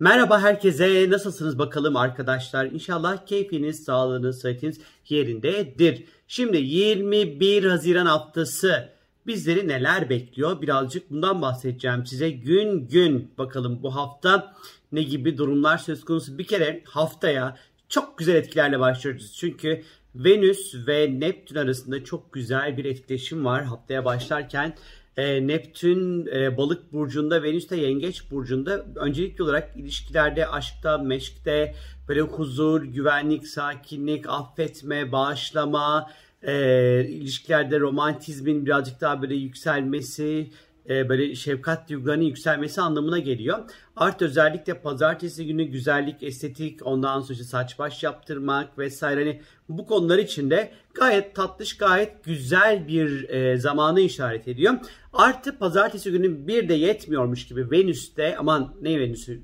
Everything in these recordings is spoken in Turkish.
Merhaba herkese. Nasılsınız bakalım arkadaşlar? İnşallah keyfiniz, sağlığınız, sıhhatiniz yerindedir. Şimdi 21 Haziran haftası bizleri neler bekliyor? Birazcık bundan bahsedeceğim size. Gün gün bakalım bu hafta ne gibi durumlar söz konusu. Bir kere haftaya çok güzel etkilerle başlıyoruz. Çünkü Venüs ve Neptün arasında çok güzel bir etkileşim var haftaya başlarken. E, Neptün e, balık burcunda, Venüs de yengeç burcunda. Öncelikli olarak ilişkilerde, aşkta, meşkte böyle huzur, güvenlik, sakinlik, affetme, bağışlama, e, ilişkilerde romantizmin birazcık daha böyle yükselmesi, e, böyle şefkat duygularının yükselmesi anlamına geliyor. Art özellikle pazartesi günü güzellik, estetik, ondan sonra saç baş yaptırmak vesaire hani bu konular için de gayet tatlış, gayet güzel bir e, zamanı işaret ediyor. Artı pazartesi günü bir de yetmiyormuş gibi Venüs'te aman ne Venüs'ü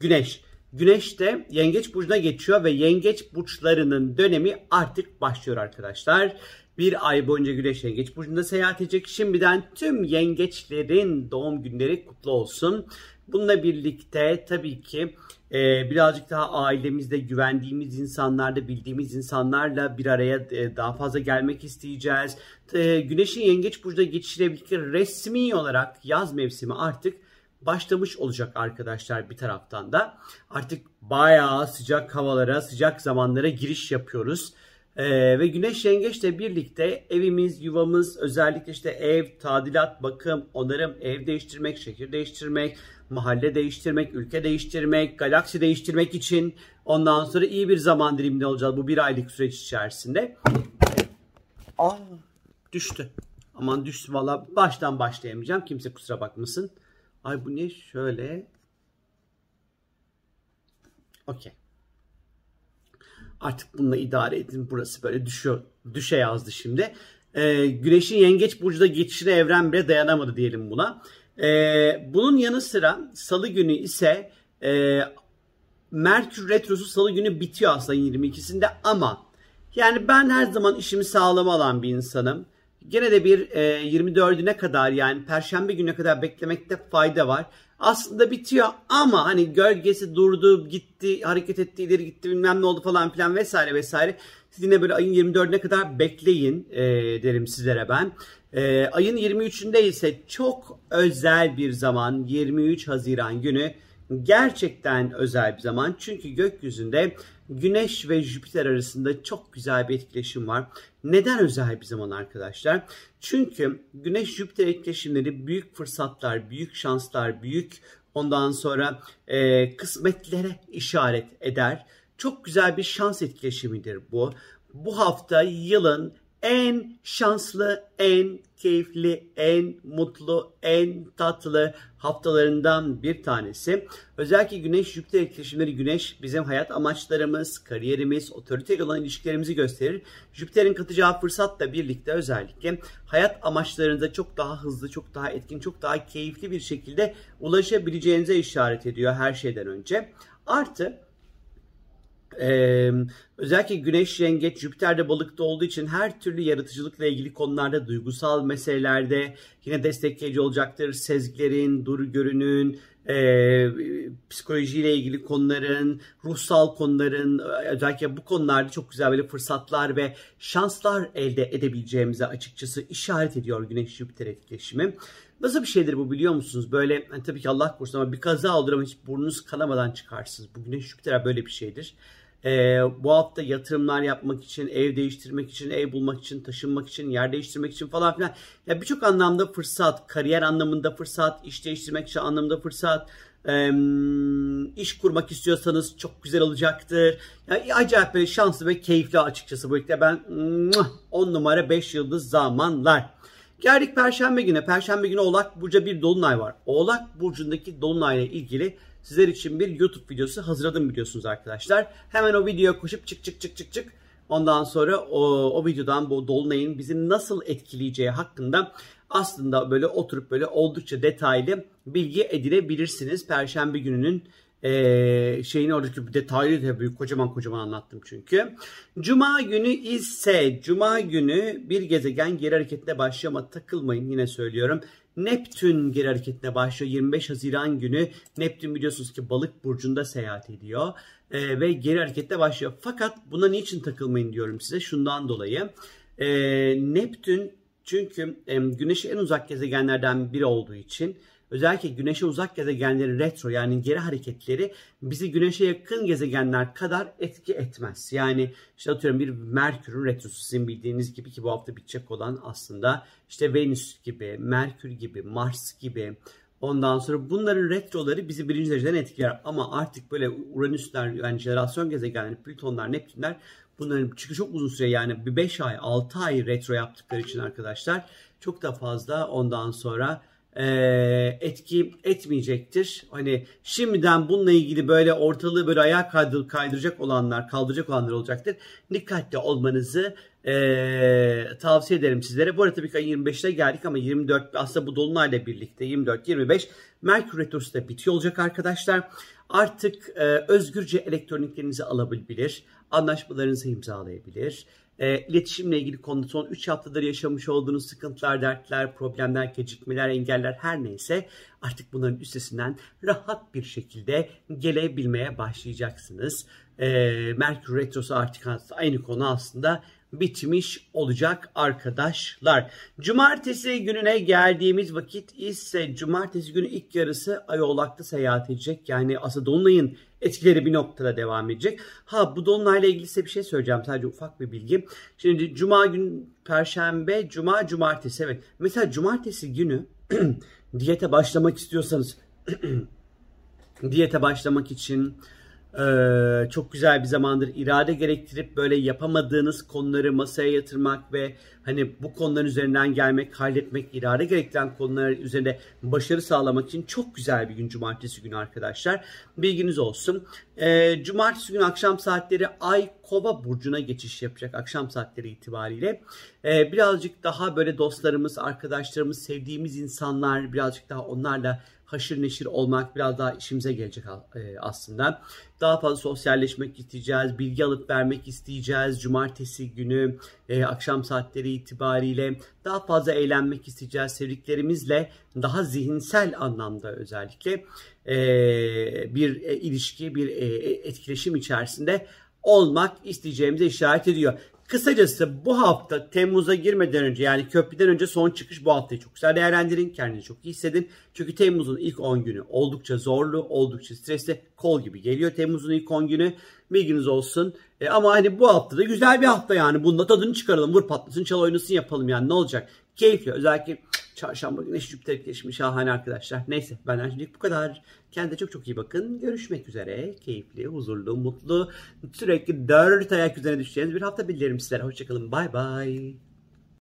Güneş. Güneş de yengeç burcuna geçiyor ve yengeç burçlarının dönemi artık başlıyor arkadaşlar. Bir ay boyunca Güneş Yengeç Burcu'nda seyahat edecek. Şimdiden tüm yengeçlerin doğum günleri kutlu olsun. Bununla birlikte tabii ki e, birazcık daha ailemizde güvendiğimiz insanlarla, bildiğimiz insanlarla bir araya e, daha fazla gelmek isteyeceğiz. E, Güneş'in Yengeç Burcu'da geçişiyle birlikte resmi olarak yaz mevsimi artık başlamış olacak arkadaşlar bir taraftan da. Artık bayağı sıcak havalara, sıcak zamanlara giriş yapıyoruz. Ee, ve Güneş Yengeç'le birlikte evimiz, yuvamız, özellikle işte ev, tadilat, bakım, onarım, ev değiştirmek, şehir değiştirmek, mahalle değiştirmek, ülke değiştirmek, galaksi değiştirmek için ondan sonra iyi bir zaman diliminde olacağız bu bir aylık süreç içerisinde. Aa düştü. Aman düştü valla baştan başlayamayacağım. Kimse kusura bakmasın. Ay bu ne şöyle. Okey. Artık bununla idare edin. Burası böyle düşüyor. Düşe yazdı şimdi. Ee, Güneş'in yengeç burcuda geçişine evren bile dayanamadı diyelim buna. Ee, bunun yanı sıra salı günü ise e, Merkür Retrosu salı günü bitiyor aslında 22'sinde ama yani ben her zaman işimi sağlama alan bir insanım. Gene de bir e, 24'üne kadar yani perşembe gününe kadar beklemekte fayda var. Aslında bitiyor ama hani gölgesi durdu, gitti, hareket etti, ileri gitti bilmem ne oldu falan filan vesaire vesaire. Siz yine böyle ayın 24'üne kadar bekleyin e, derim sizlere ben. E, ayın 23'ünde ise çok özel bir zaman 23 Haziran günü gerçekten özel bir zaman. Çünkü gökyüzünde Güneş ve Jüpiter arasında çok güzel bir etkileşim var. Neden özel bir zaman arkadaşlar? Çünkü Güneş-Jüpiter etkileşimleri büyük fırsatlar, büyük şanslar, büyük ondan sonra e, kısmetlere işaret eder. Çok güzel bir şans etkileşimidir bu. Bu hafta yılın en şanslı, en keyifli, en mutlu, en tatlı haftalarından bir tanesi. Özellikle Güneş Jüpiter etkileşimleri Güneş bizim hayat amaçlarımız, kariyerimiz, otoriteyle olan ilişkilerimizi gösterir. Jüpiter'in katacağı fırsatla birlikte özellikle hayat amaçlarınıza çok daha hızlı, çok daha etkin, çok daha keyifli bir şekilde ulaşabileceğinize işaret ediyor her şeyden önce. Artı ee, özellikle Güneş Yengeç, Jüpiter de balıkta olduğu için her türlü yaratıcılıkla ilgili konularda, duygusal meselelerde yine destekleyici olacaktır. Sezgilerin, dur görünün, e, psikolojiyle ilgili konuların, ruhsal konuların, özellikle bu konularda çok güzel böyle fırsatlar ve şanslar elde edebileceğimize açıkçası işaret ediyor Güneş-Jüpiter etkileşimi. Nasıl bir şeydir bu biliyor musunuz? Böyle hani tabii ki Allah korusun ama bir kaza olur ama hiç burnunuz kanamadan çıkarsınız. Bu Güneş Jüpiter böyle bir şeydir. Ee, bu hafta yatırımlar yapmak için, ev değiştirmek için, ev bulmak için, taşınmak için, yer değiştirmek için falan filan. Ya birçok anlamda fırsat, kariyer anlamında fırsat, iş değiştirmek için anlamda fırsat, e, iş kurmak istiyorsanız çok güzel olacaktır. Yani acayip böyle şanslı ve keyifli açıkçası bu ilkte ben 10 numara 5 yıldız zamanlar. Geldik Perşembe güne. Perşembe günü Oğlak Burcu'da bir dolunay var. Oğlak Burcu'ndaki dolunayla ilgili sizler için bir YouTube videosu hazırladım biliyorsunuz arkadaşlar. Hemen o videoya koşup çık çık çık çık çık. Ondan sonra o, o videodan bu dolunayın bizi nasıl etkileyeceği hakkında aslında böyle oturup böyle oldukça detaylı bilgi edinebilirsiniz. Perşembe gününün e, şeyini oradaki detaylı da büyük kocaman kocaman anlattım çünkü. Cuma günü ise Cuma günü bir gezegen geri hareketine başlama takılmayın yine söylüyorum. Neptün geri hareketine başlıyor 25 Haziran günü. Neptün biliyorsunuz ki balık burcunda seyahat ediyor e, ve geri harekette başlıyor. Fakat buna niçin takılmayın diyorum size şundan dolayı. E, Neptün çünkü e, Güneş'e en uzak gezegenlerden biri olduğu için özellikle Güneş'e uzak gezegenlerin retro yani geri hareketleri bizi Güneş'e yakın gezegenler kadar etki etmez. Yani işte atıyorum bir Merkür'ün retrosu sizin bildiğiniz gibi ki bu hafta bitecek olan aslında işte Venüs gibi, Merkür gibi, Mars gibi Ondan sonra bunların retroları bizi birinci dereceden etkiler. Ama artık böyle Uranüsler yani jenerasyon gezegenleri, Plütonlar, Neptünler bunların çünkü çok uzun süre yani bir 5 ay 6 ay retro yaptıkları için arkadaşlar çok da fazla ondan sonra e, etki etmeyecektir. Hani şimdiden bununla ilgili böyle ortalığı böyle ayağa kaydır, kaydıracak olanlar, kaldıracak olanlar olacaktır. Dikkatli olmanızı e, tavsiye ederim sizlere. Bu arada tabii ki 25'te geldik ama 24 aslında bu dolunayla birlikte 24-25 Merkür Retrosu da bitiyor olacak arkadaşlar. Artık e, özgürce elektroniklerinizi alabilir, anlaşmalarınızı imzalayabilir e, iletişimle ilgili konuda son 3 haftadır yaşamış olduğunuz sıkıntılar, dertler, problemler, gecikmeler, engeller her neyse artık bunların üstesinden rahat bir şekilde gelebilmeye başlayacaksınız. E, Merkür Retrosu artık aynı konu aslında bitmiş olacak arkadaşlar. Cumartesi gününe geldiğimiz vakit ise cumartesi günü ilk yarısı Ay Oğlak'ta seyahat edecek. Yani aslında Dolunay'ın etkileri bir noktada devam edecek. Ha bu Dolunay'la ilgili size bir şey söyleyeceğim. Sadece ufak bir bilgi. Şimdi Cuma gün, Perşembe, Cuma, Cumartesi. Evet. Mesela Cumartesi günü diyete başlamak istiyorsanız diyete başlamak için ee, çok güzel bir zamandır irade gerektirip böyle yapamadığınız konuları masaya yatırmak ve hani bu konuların üzerinden gelmek, halletmek, irade gerektiren konular üzerinde başarı sağlamak için çok güzel bir gün cumartesi günü arkadaşlar. Bilginiz olsun. Ee, cumartesi günü akşam saatleri Ay Kova burcuna geçiş yapacak akşam saatleri itibariyle. Ee, birazcık daha böyle dostlarımız, arkadaşlarımız, sevdiğimiz insanlar birazcık daha onlarla haşır neşir olmak biraz daha işimize gelecek e, aslında. Daha fazla sosyalleşmek isteyeceğiz, bilgi alıp vermek isteyeceğiz. Cumartesi günü e, akşam saatleri itibariyle daha fazla eğlenmek isteyeceğiz. Sevdiklerimizle daha zihinsel anlamda özellikle e, bir ilişki, bir etkileşim içerisinde olmak isteyeceğimize işaret ediyor. Kısacası bu hafta Temmuz'a girmeden önce yani köprüden önce son çıkış bu haftayı çok güzel değerlendirin. Kendinizi çok iyi hissedin. Çünkü Temmuz'un ilk 10 günü oldukça zorlu, oldukça stresli. Kol gibi geliyor Temmuz'un ilk 10 günü. Bilginiz olsun. E, ama hani bu hafta da güzel bir hafta yani. Bunda tadını çıkaralım. Vur patlasın, çal oynasın yapalım yani. Ne olacak? Keyifli. Özellikle çarşamba güneş Jüpiter etkileşimi şahane arkadaşlar. Neyse benden şimdilik bu kadar. Kendinize çok çok iyi bakın. Görüşmek üzere. Keyifli, huzurlu, mutlu, sürekli dört ayak üzerine düşeceğiniz bir hafta bilirim sizlere. Hoşçakalın. Bay bay.